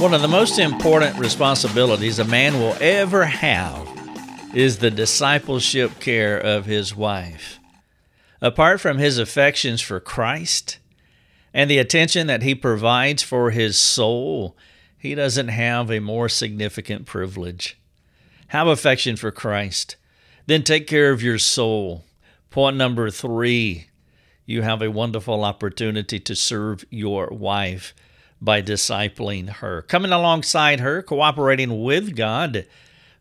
One of the most important responsibilities a man will ever have is the discipleship care of his wife. Apart from his affections for Christ and the attention that he provides for his soul, he doesn't have a more significant privilege. Have affection for Christ, then take care of your soul. Point number three you have a wonderful opportunity to serve your wife by discipling her, coming alongside her, cooperating with God.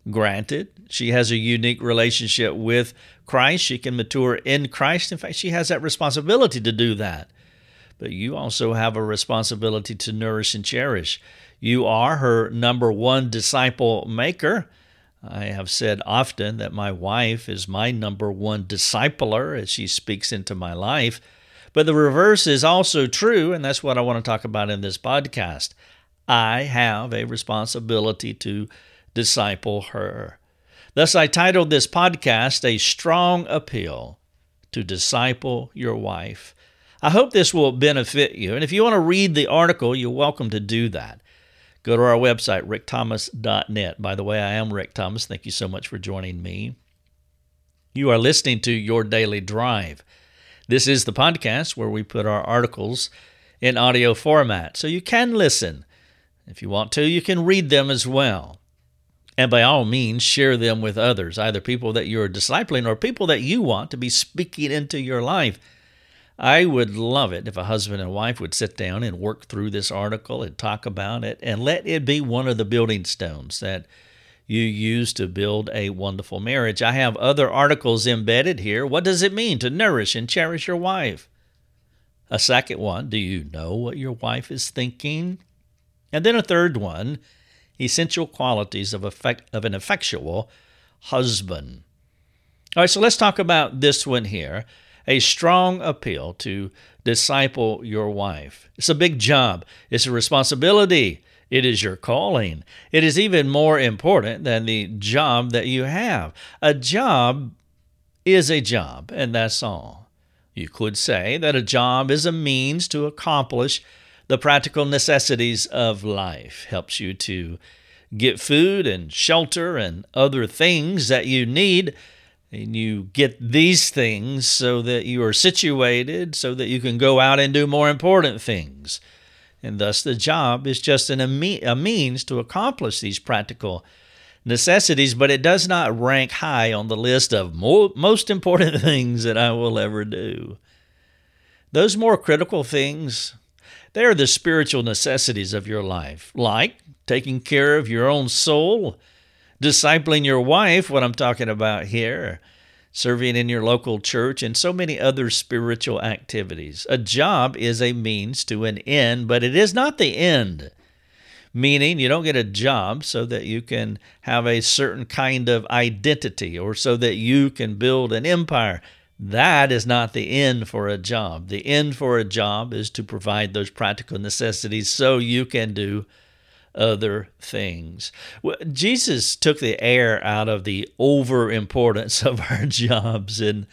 Granted, she has a unique relationship with Christ. She can mature in Christ. In fact, she has that responsibility to do that. But you also have a responsibility to nourish and cherish. You are her number one disciple maker. I have said often that my wife is my number one discipler as she speaks into my life. But the reverse is also true, and that's what I want to talk about in this podcast. I have a responsibility to disciple her. Thus, I titled this podcast A Strong Appeal to Disciple Your Wife. I hope this will benefit you. And if you want to read the article, you're welcome to do that. Go to our website, rickthomas.net. By the way, I am Rick Thomas. Thank you so much for joining me. You are listening to Your Daily Drive. This is the podcast where we put our articles in audio format, so you can listen. If you want to, you can read them as well. And by all means, share them with others, either people that you're discipling or people that you want to be speaking into your life. I would love it if a husband and wife would sit down and work through this article and talk about it and let it be one of the building stones that you use to build a wonderful marriage. I have other articles embedded here. What does it mean to nourish and cherish your wife? A second one, do you know what your wife is thinking? And then a third one, essential qualities of, effect, of an effectual husband. All right, so let's talk about this one here a strong appeal to disciple your wife. It's a big job, it's a responsibility. It is your calling. It is even more important than the job that you have. A job is a job, and that's all. You could say that a job is a means to accomplish the practical necessities of life, helps you to get food and shelter and other things that you need. And you get these things so that you are situated so that you can go out and do more important things and thus the job is just an, a means to accomplish these practical necessities, but it does not rank high on the list of mo- most important things that I will ever do. Those more critical things, they are the spiritual necessities of your life, like taking care of your own soul, discipling your wife, what I'm talking about here, serving in your local church, and so many other spiritual activities. A job is a means to an end, but it is not the end. Meaning, you don't get a job so that you can have a certain kind of identity or so that you can build an empire. That is not the end for a job. The end for a job is to provide those practical necessities so you can do other things. Jesus took the air out of the over importance of our jobs in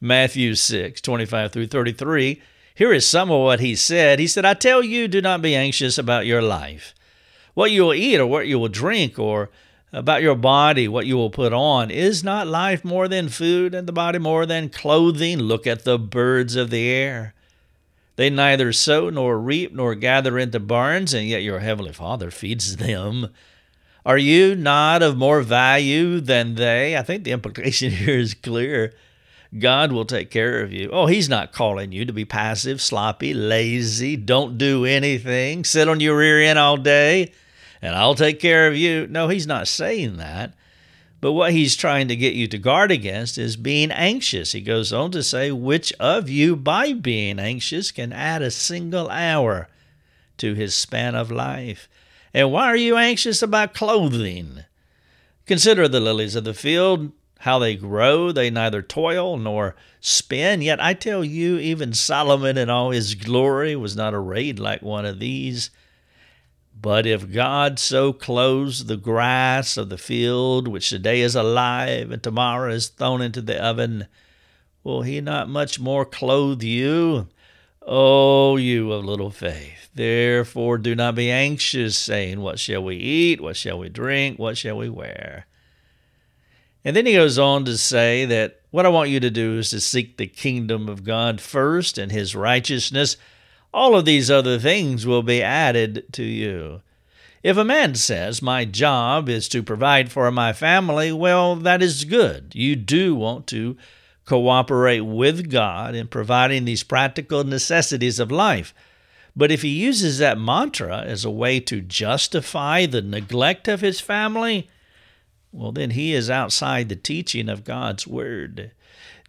Matthew 6 25 through 33. Here is some of what he said. He said, I tell you, do not be anxious about your life, what you will eat or what you will drink, or about your body, what you will put on. Is not life more than food, and the body more than clothing? Look at the birds of the air. They neither sow nor reap nor gather into barns, and yet your heavenly Father feeds them. Are you not of more value than they? I think the implication here is clear. God will take care of you. Oh, He's not calling you to be passive, sloppy, lazy, don't do anything, sit on your rear end all day, and I'll take care of you. No, He's not saying that. But what he's trying to get you to guard against is being anxious. He goes on to say, which of you, by being anxious, can add a single hour to his span of life? And why are you anxious about clothing? Consider the lilies of the field, how they grow. They neither toil nor spin. Yet I tell you, even Solomon in all his glory was not arrayed like one of these. But if God so clothes the grass of the field, which today is alive and tomorrow is thrown into the oven, will he not much more clothe you, O you of little faith, therefore do not be anxious, saying, What shall we eat? What shall we drink? What shall we wear? And then he goes on to say that what I want you to do is to seek the kingdom of God first and his righteousness. All of these other things will be added to you. If a man says, My job is to provide for my family, well, that is good. You do want to cooperate with God in providing these practical necessities of life. But if he uses that mantra as a way to justify the neglect of his family, well, then he is outside the teaching of God's Word.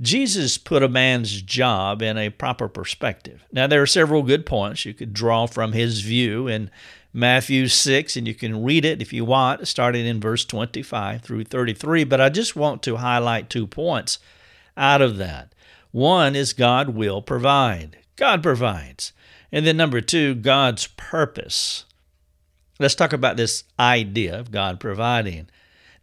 Jesus put a man's job in a proper perspective. Now, there are several good points you could draw from his view in Matthew 6, and you can read it if you want, starting in verse 25 through 33. But I just want to highlight two points out of that. One is God will provide, God provides. And then number two, God's purpose. Let's talk about this idea of God providing.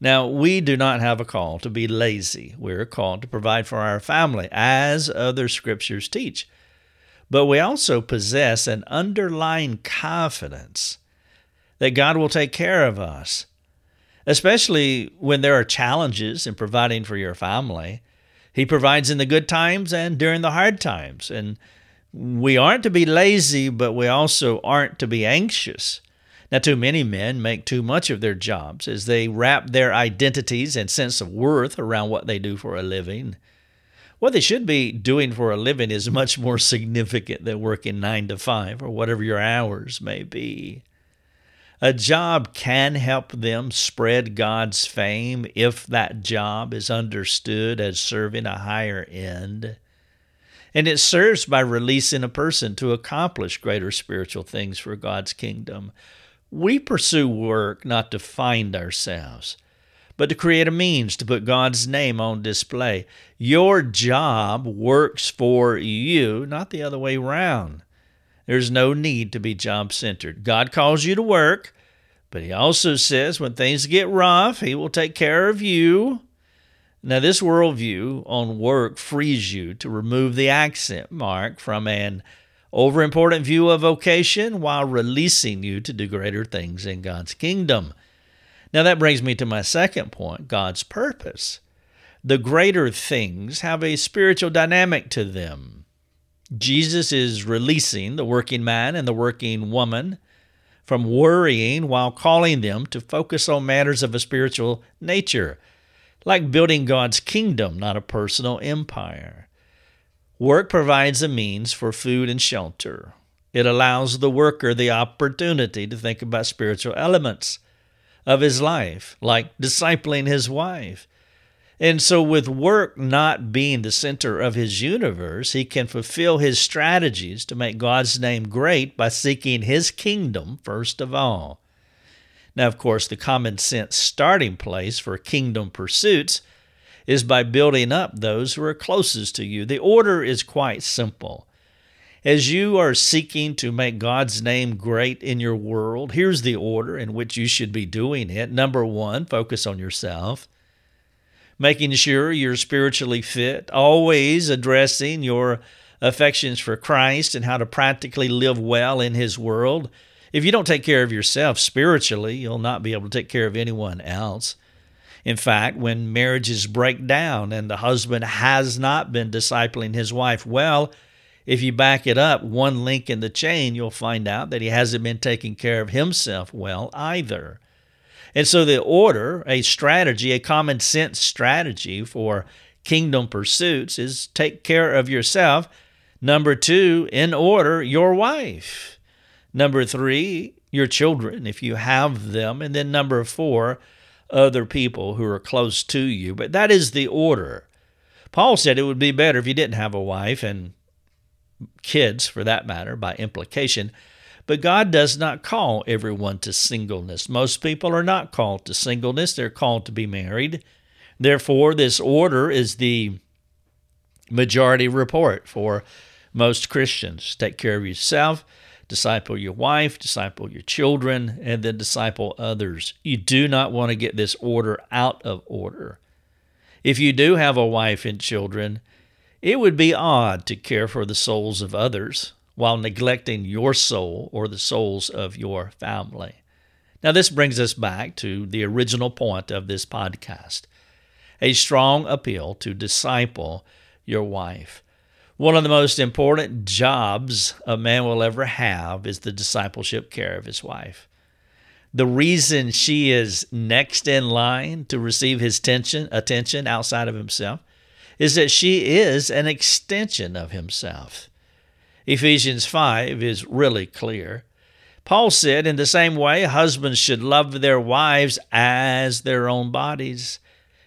Now, we do not have a call to be lazy. We're called to provide for our family, as other scriptures teach. But we also possess an underlying confidence that God will take care of us, especially when there are challenges in providing for your family. He provides in the good times and during the hard times. And we aren't to be lazy, but we also aren't to be anxious. Now, too many men make too much of their jobs as they wrap their identities and sense of worth around what they do for a living. What they should be doing for a living is much more significant than working nine to five or whatever your hours may be. A job can help them spread God's fame if that job is understood as serving a higher end. And it serves by releasing a person to accomplish greater spiritual things for God's kingdom. We pursue work not to find ourselves, but to create a means to put God's name on display. Your job works for you, not the other way around. There's no need to be job centered. God calls you to work, but He also says when things get rough, He will take care of you. Now, this worldview on work frees you to remove the accent mark from an overimportant view of vocation while releasing you to do greater things in God's kingdom. Now, that brings me to my second point God's purpose. The greater things have a spiritual dynamic to them. Jesus is releasing the working man and the working woman from worrying while calling them to focus on matters of a spiritual nature, like building God's kingdom, not a personal empire. Work provides a means for food and shelter. It allows the worker the opportunity to think about spiritual elements of his life, like discipling his wife, and so, with work not being the center of his universe, he can fulfill his strategies to make God's name great by seeking his kingdom first of all. Now, of course, the common sense starting place for kingdom pursuits is by building up those who are closest to you. The order is quite simple. As you are seeking to make God's name great in your world, here's the order in which you should be doing it. Number one, focus on yourself making sure you're spiritually fit, always addressing your affections for Christ and how to practically live well in His world. If you don't take care of yourself spiritually, you'll not be able to take care of anyone else. In fact, when marriages break down and the husband has not been discipling his wife well, if you back it up one link in the chain, you'll find out that he hasn't been taking care of himself well either. And so the order, a strategy, a common sense strategy for kingdom pursuits is take care of yourself. Number two, in order, your wife. Number three, your children, if you have them. And then number four, other people who are close to you. But that is the order. Paul said it would be better if you didn't have a wife and kids, for that matter, by implication. But God does not call everyone to singleness. Most people are not called to singleness, they're called to be married. Therefore, this order is the majority report for most Christians. Take care of yourself, disciple your wife, disciple your children, and then disciple others. You do not want to get this order out of order. If you do have a wife and children, it would be odd to care for the souls of others while neglecting your soul or the souls of your family. Now, this brings us back to the original point of this podcast a strong appeal to disciple your wife. One of the most important jobs a man will ever have is the discipleship care of his wife. The reason she is next in line to receive his attention, attention outside of himself is that she is an extension of himself. Ephesians 5 is really clear. Paul said, in the same way, husbands should love their wives as their own bodies.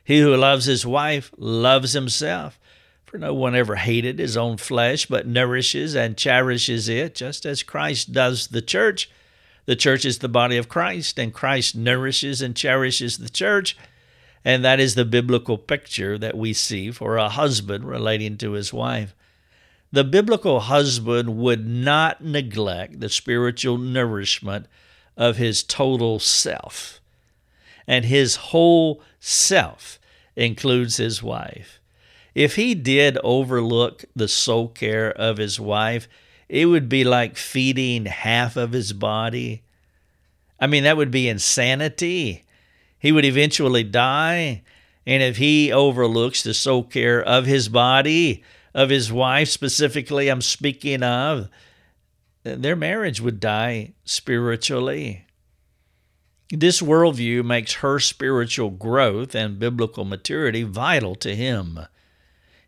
He who loves his wife loves himself. For no one ever hated his own flesh, but nourishes and cherishes it, just as Christ does the church. The church is the body of Christ, and Christ nourishes and cherishes the church. And that is the biblical picture that we see for a husband relating to his wife. The biblical husband would not neglect the spiritual nourishment of his total self. And his whole self includes his wife. If he did overlook the soul care of his wife, it would be like feeding half of his body. I mean, that would be insanity. He would eventually die. And if he overlooks the soul care of his body, of his wife specifically, I'm speaking of, their marriage would die spiritually. This worldview makes her spiritual growth and biblical maturity vital to him.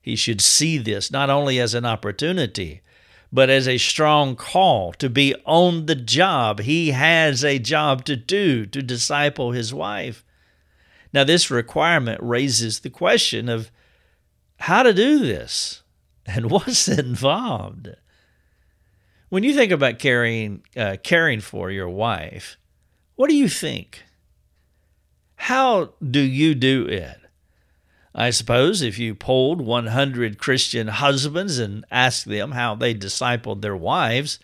He should see this not only as an opportunity, but as a strong call to be on the job. He has a job to do to disciple his wife. Now, this requirement raises the question of how to do this and what's involved. When you think about caring, uh, caring for your wife, what do you think? How do you do it? I suppose if you polled 100 Christian husbands and asked them how they discipled their wives,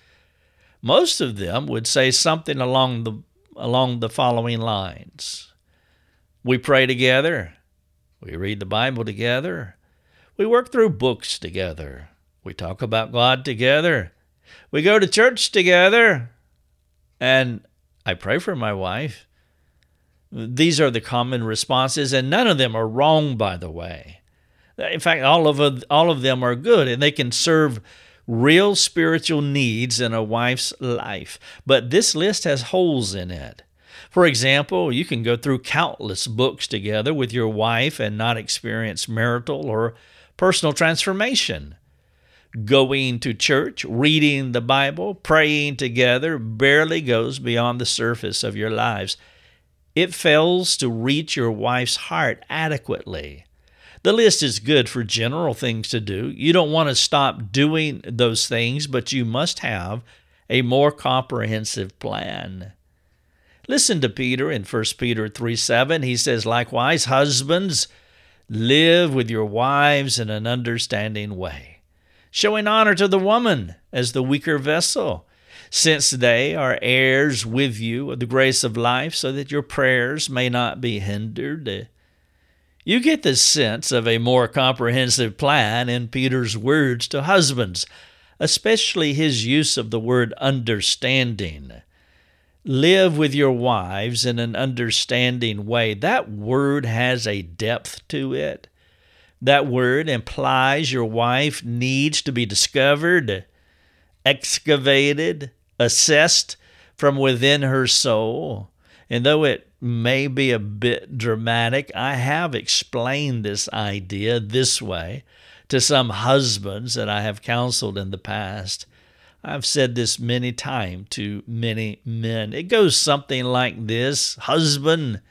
most of them would say something along the along the following lines. We pray together, we read the Bible together, we work through books together, we talk about God together, we go to church together, and I pray for my wife. These are the common responses, and none of them are wrong, by the way. In fact, all of, all of them are good, and they can serve real spiritual needs in a wife's life. But this list has holes in it. For example, you can go through countless books together with your wife and not experience marital or personal transformation. Going to church, reading the Bible, praying together barely goes beyond the surface of your lives. It fails to reach your wife's heart adequately. The list is good for general things to do. You don't want to stop doing those things, but you must have a more comprehensive plan. Listen to Peter in 1 Peter 3 7. He says, Likewise, husbands, live with your wives in an understanding way showing honor to the woman as the weaker vessel, since they are heirs with you of the grace of life, so that your prayers may not be hindered. You get the sense of a more comprehensive plan in Peter's words to husbands, especially his use of the word understanding. Live with your wives in an understanding way. That word has a depth to it. That word implies your wife needs to be discovered, excavated, assessed from within her soul. And though it may be a bit dramatic, I have explained this idea this way to some husbands that I have counseled in the past. I've said this many times to many men. It goes something like this Husband,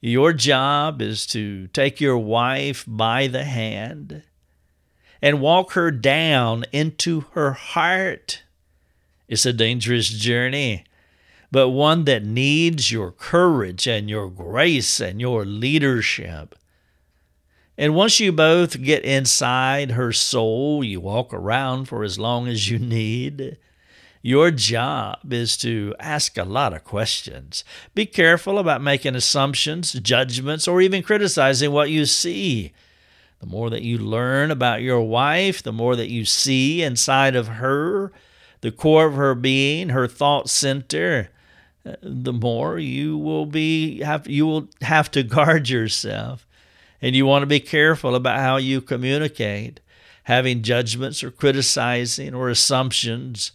your job is to take your wife by the hand and walk her down into her heart. It's a dangerous journey, but one that needs your courage and your grace and your leadership. And once you both get inside her soul, you walk around for as long as you need. Your job is to ask a lot of questions. Be careful about making assumptions, judgments, or even criticizing what you see. The more that you learn about your wife, the more that you see inside of her, the core of her being, her thought center, uh, the more you will be have you will have to guard yourself. And you want to be careful about how you communicate having judgments or criticizing or assumptions.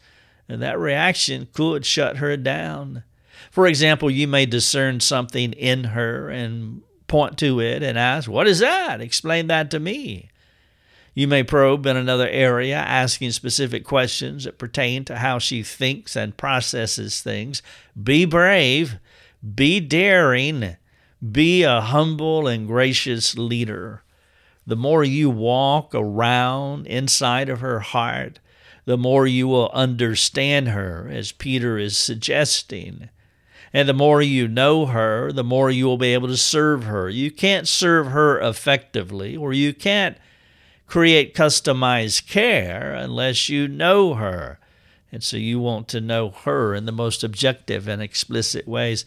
And that reaction could shut her down. For example you may discern something in her and point to it and ask what is that? Explain that to me you may probe in another area, asking specific questions that pertain to how she thinks and processes things. Be brave, be daring, be a humble and gracious leader. The more you walk around inside of her heart, the more you will understand her, as Peter is suggesting. And the more you know her, the more you will be able to serve her. You can't serve her effectively, or you can't create customized care unless you know her. And so you want to know her in the most objective and explicit ways.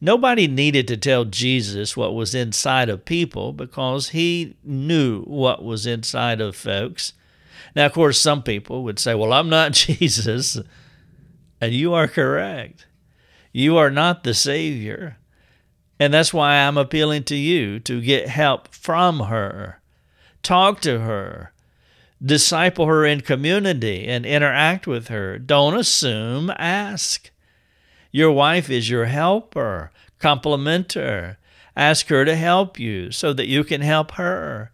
Nobody needed to tell Jesus what was inside of people because he knew what was inside of folks. Now, of course, some people would say, Well, I'm not Jesus. And you are correct. You are not the Savior. And that's why I'm appealing to you to get help from her. Talk to her. Disciple her in community and interact with her. Don't assume, ask. Your wife is your helper. Compliment her. Ask her to help you so that you can help her.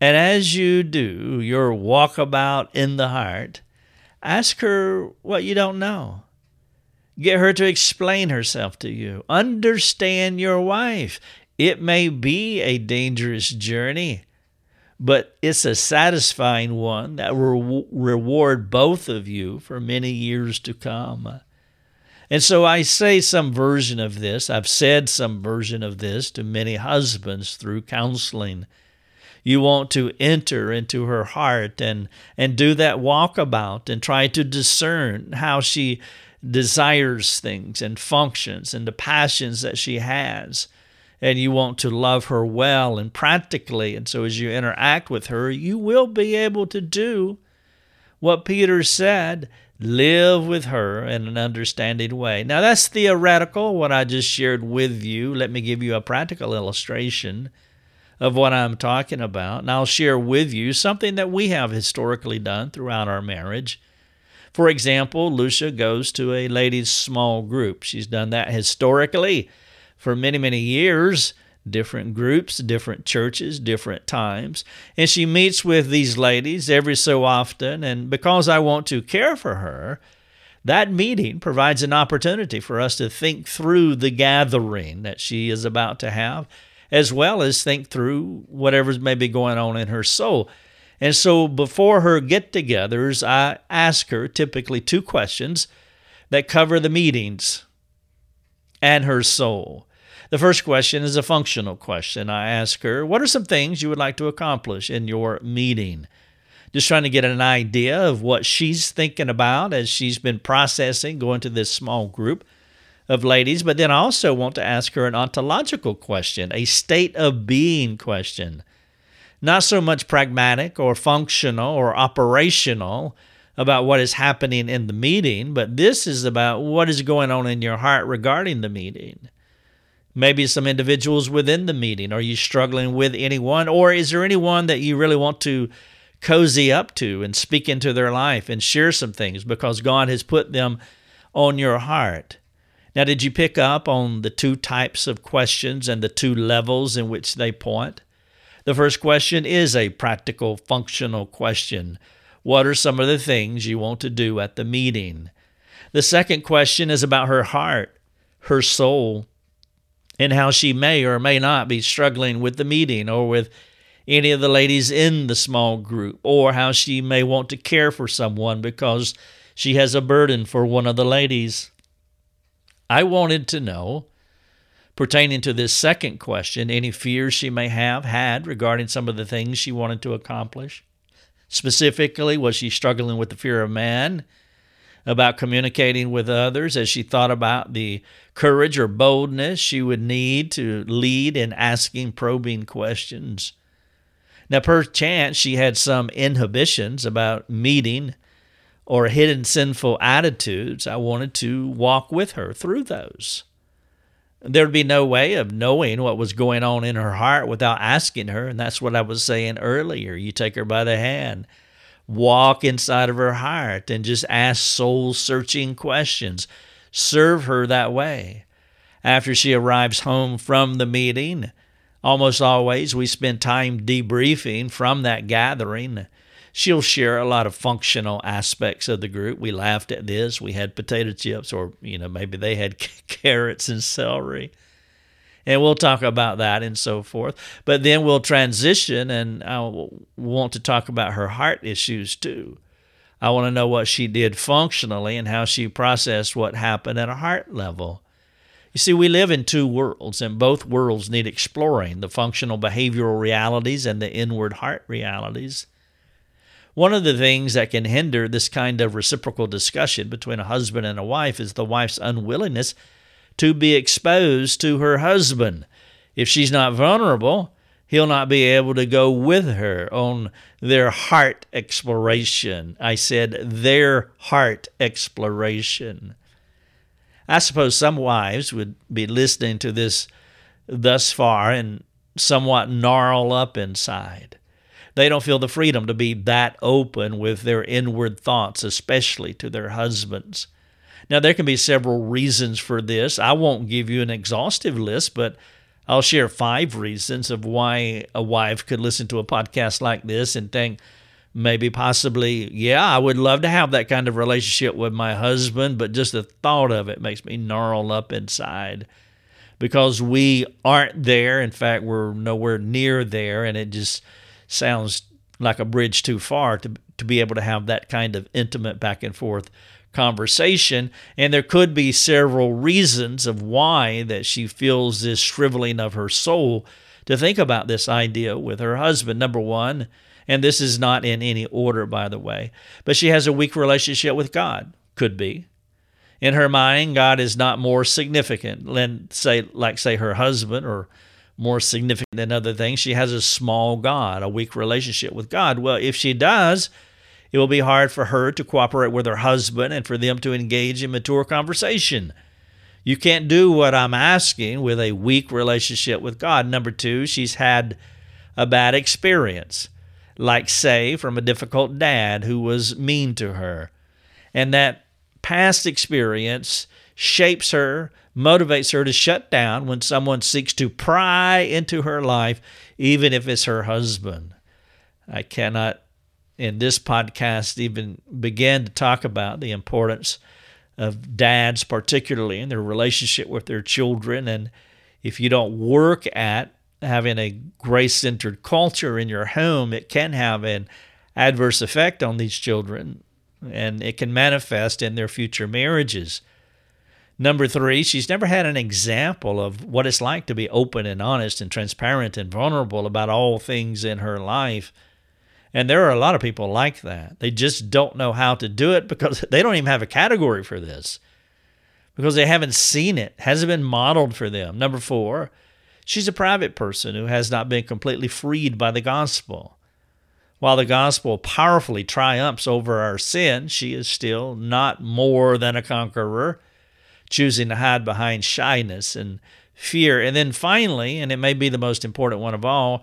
And as you do your walkabout in the heart, ask her what you don't know. Get her to explain herself to you. Understand your wife. It may be a dangerous journey but it's a satisfying one that will reward both of you for many years to come. And so I say some version of this, I've said some version of this to many husbands through counseling. You want to enter into her heart and, and do that walkabout and try to discern how she desires things and functions and the passions that she has and you want to love her well and practically. And so as you interact with her, you will be able to do what Peter said live with her in an understanding way. Now, that's theoretical, what I just shared with you. Let me give you a practical illustration of what I'm talking about. And I'll share with you something that we have historically done throughout our marriage. For example, Lucia goes to a ladies' small group. She's done that historically for many, many years, different groups, different churches, different times. And she meets with these ladies every so often. And because I want to care for her, that meeting provides an opportunity for us to think through the gathering that she is about to have, as well as think through whatever may be going on in her soul. And so before her get togethers, I ask her typically two questions that cover the meetings and her soul. The first question is a functional question. I ask her, What are some things you would like to accomplish in your meeting? Just trying to get an idea of what she's thinking about as she's been processing going to this small group of ladies. But then I also want to ask her an ontological question, a state of being question. Not so much pragmatic or functional or operational about what is happening in the meeting, but this is about what is going on in your heart regarding the meeting. Maybe some individuals within the meeting. Are you struggling with anyone? Or is there anyone that you really want to cozy up to and speak into their life and share some things because God has put them on your heart? Now, did you pick up on the two types of questions and the two levels in which they point? The first question is a practical, functional question. What are some of the things you want to do at the meeting? The second question is about her heart, her soul and how she may or may not be struggling with the meeting or with any of the ladies in the small group, or how she may want to care for someone because she has a burden for one of the ladies. I wanted to know, pertaining to this second question, any fears she may have had regarding some of the things she wanted to accomplish. Specifically, was she struggling with the fear of man? About communicating with others as she thought about the courage or boldness she would need to lead in asking probing questions. Now, perchance she had some inhibitions about meeting or hidden sinful attitudes, I wanted to walk with her through those. There'd be no way of knowing what was going on in her heart without asking her. And that's what I was saying earlier. You take her by the hand, walk inside of her heart, and just ask soul searching questions. Serve her that way. After she arrives home from the meeting, almost always we spend time debriefing from that gathering she'll share a lot of functional aspects of the group. We laughed at this. We had potato chips, or, you know, maybe they had carrots and celery. And we'll talk about that and so forth. But then we'll transition, and I want to talk about her heart issues too. I want to know what she did functionally and how she processed what happened at a heart level. You see, we live in two worlds, and both worlds need exploring the functional behavioral realities and the inward heart realities. One of the things that can hinder this kind of reciprocal discussion between a husband and a wife is the wife's unwillingness to be exposed to her husband. If she's not vulnerable, he'll not be able to go with her on their heart exploration. I said their heart exploration. I suppose some wives would be listening to this thus far and somewhat gnarl up inside they don't feel the freedom to be that open with their inward thoughts, especially to their husbands. Now, there can be several reasons for this. I won't give you an exhaustive list, but I'll share five reasons of why a wife could listen to a podcast like this and think, maybe possibly, yeah, I would love to have that kind of relationship with my husband, but just the thought of it makes me gnarl up inside because we aren't there. In fact, we're nowhere near there, and it just sounds like a bridge too far to, to be able to have that kind of intimate back and forth conversation. And there could be several reasons of why that she feels this shriveling of her soul to think about this idea with her husband. Number one, and this is not in any order, by the way, but she has a weak relationship with God. Could be. In her mind, God is not more significant than say, like say her husband or more significant than other things. She has a small God, a weak relationship with God. Well, if she does, it will be hard for her to cooperate with her husband and for them to engage in mature conversation. You can't do what I'm asking with a weak relationship with God. Number two, she's had a bad experience, like, say, from a difficult dad who was mean to her. And that past experience shapes her motivates her to shut down when someone seeks to pry into her life, even if it's her husband. I cannot, in this podcast, even began to talk about the importance of dads, particularly in their relationship with their children. And if you don't work at having a grace centered culture in your home, it can have an adverse effect on these children and it can manifest in their future marriages. Number three, she's never had an example of what it's like to be open and honest and transparent and vulnerable about all things in her life. And there are a lot of people like that. They just don't know how to do it because they don't even have a category for this because they haven't seen it, hasn't been modeled for them. Number four, she's a private person who has not been completely freed by the gospel. While the gospel powerfully triumphs over our sin, she is still not more than a conqueror choosing to hide behind shyness and fear. And then finally, and it may be the most important one of all,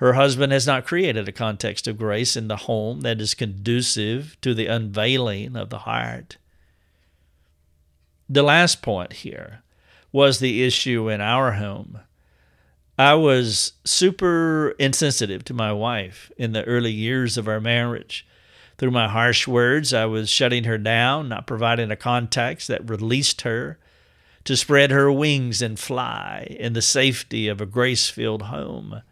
her husband has not created a context of grace in the home that is conducive to the unveiling of the heart. The last point here was the issue in our home. I was super insensitive to my wife in the early years of our marriage. Through my harsh words, I was shutting her down, not providing a context that released her to spread her wings and fly in the safety of a grace filled home.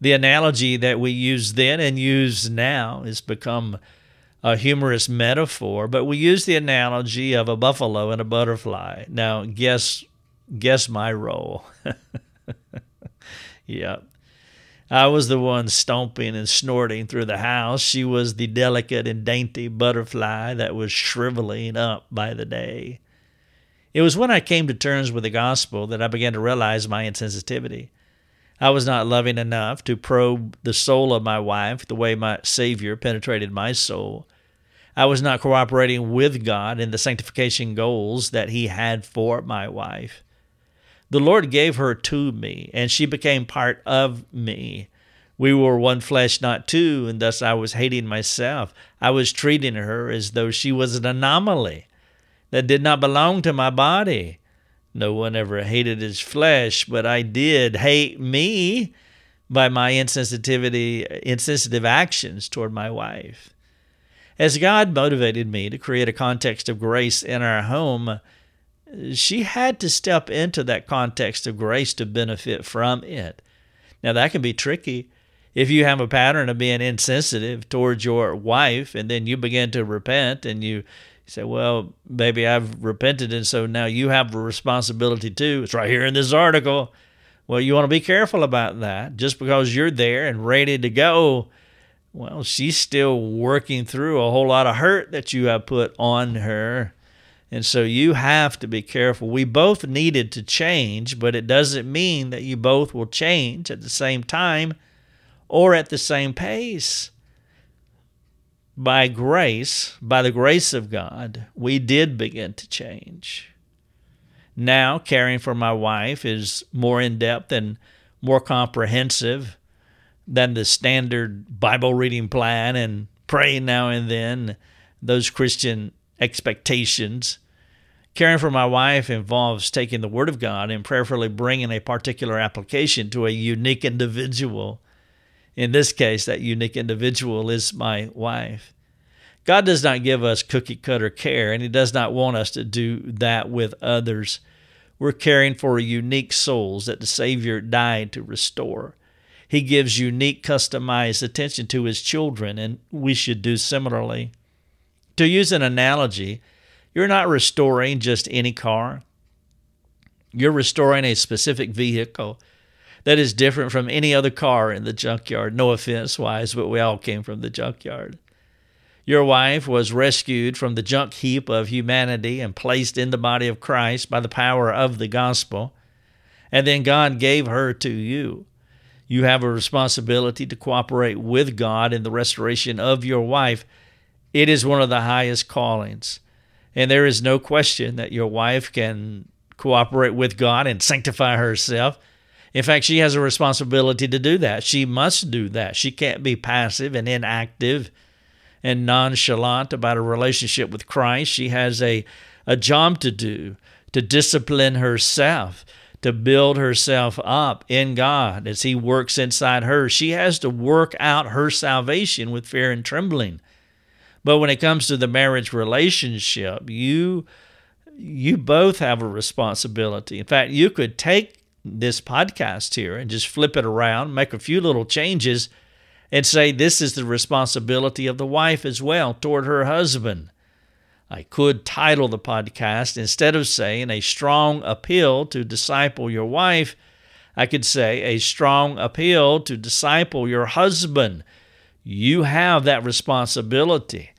The analogy that we used then and use now has become a humorous metaphor, but we use the analogy of a buffalo and a butterfly. Now, guess guess my role. yeah. I was the one stomping and snorting through the house. She was the delicate and dainty butterfly that was shriveling up by the day. It was when I came to terms with the gospel that I began to realize my insensitivity. I was not loving enough to probe the soul of my wife the way my Savior penetrated my soul. I was not cooperating with God in the sanctification goals that He had for my wife. The Lord gave her to me, and she became part of me. We were one flesh, not two, and thus I was hating myself. I was treating her as though she was an anomaly that did not belong to my body. No one ever hated his flesh, but I did hate me by my insensitivity, insensitive actions toward my wife. As God motivated me to create a context of grace in our home, she had to step into that context of grace to benefit from it. Now, that can be tricky if you have a pattern of being insensitive towards your wife and then you begin to repent and you say, Well, baby, I've repented, and so now you have a responsibility too. It's right here in this article. Well, you want to be careful about that. Just because you're there and ready to go, well, she's still working through a whole lot of hurt that you have put on her. And so you have to be careful. We both needed to change, but it doesn't mean that you both will change at the same time or at the same pace. By grace, by the grace of God, we did begin to change. Now, caring for my wife is more in depth and more comprehensive than the standard Bible reading plan and praying now and then, those Christian expectations. Caring for my wife involves taking the Word of God and prayerfully bringing a particular application to a unique individual in this case, that unique individual is my wife. God does not give us cookie cutter care, and He does not want us to do that with others. We're caring for unique souls that the Savior died to restore. He gives unique, customized attention to His children, and we should do similarly. To use an analogy, you're not restoring just any car, you're restoring a specific vehicle that is different from any other car in the junkyard. No offense wise, but we all came from the junkyard. Your wife was rescued from the junk heap of humanity and placed in the body of Christ by the power of the gospel. And then God gave her to you. You have a responsibility to cooperate with God in the restoration of your wife. It is one of the highest callings. And there is no question that your wife can cooperate with God and sanctify herself in fact, she has a responsibility to do that. She must do that. She can't be passive and inactive and nonchalant about a relationship with Christ. She has a, a job to do to discipline herself, to build herself up in God as He works inside her. She has to work out her salvation with fear and trembling. But when it comes to the marriage relationship, you you both have a responsibility. In fact, you could take this podcast here and just flip it around, make a few little changes, and say this is the responsibility of the wife as well toward her husband. I could title the podcast instead of saying a strong appeal to disciple your wife, I could say a strong appeal to disciple your husband. You have that responsibility.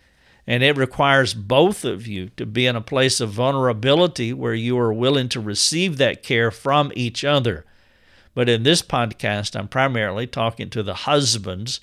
And it requires both of you to be in a place of vulnerability where you are willing to receive that care from each other. But in this podcast, I'm primarily talking to the husbands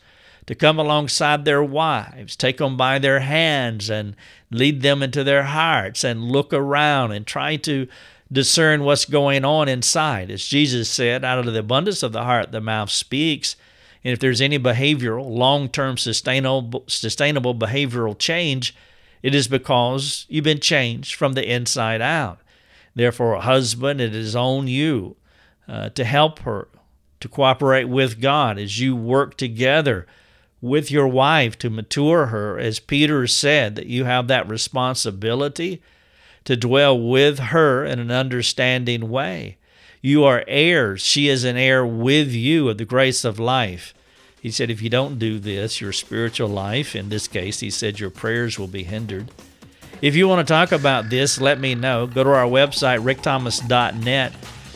to come alongside their wives, take them by their hands and lead them into their hearts and look around and try to discern what's going on inside. As Jesus said, out of the abundance of the heart, the mouth speaks. And if there's any behavioral, long term sustainable, sustainable behavioral change, it is because you've been changed from the inside out. Therefore, a husband, it is on you uh, to help her, to cooperate with God as you work together with your wife to mature her. As Peter said, that you have that responsibility to dwell with her in an understanding way. You are heirs. She is an heir with you of the grace of life. He said, if you don't do this, your spiritual life, in this case, he said, your prayers will be hindered. If you want to talk about this, let me know. Go to our website, rickthomas.net.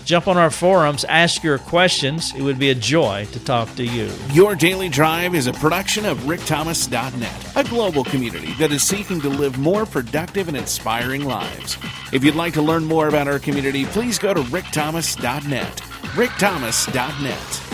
Jump on our forums, ask your questions. It would be a joy to talk to you. Your Daily Drive is a production of rickthomas.net, a global community that is seeking to live more productive and inspiring lives. If you'd like to learn more about our community, please go to rickthomas.net. rickthomas.net.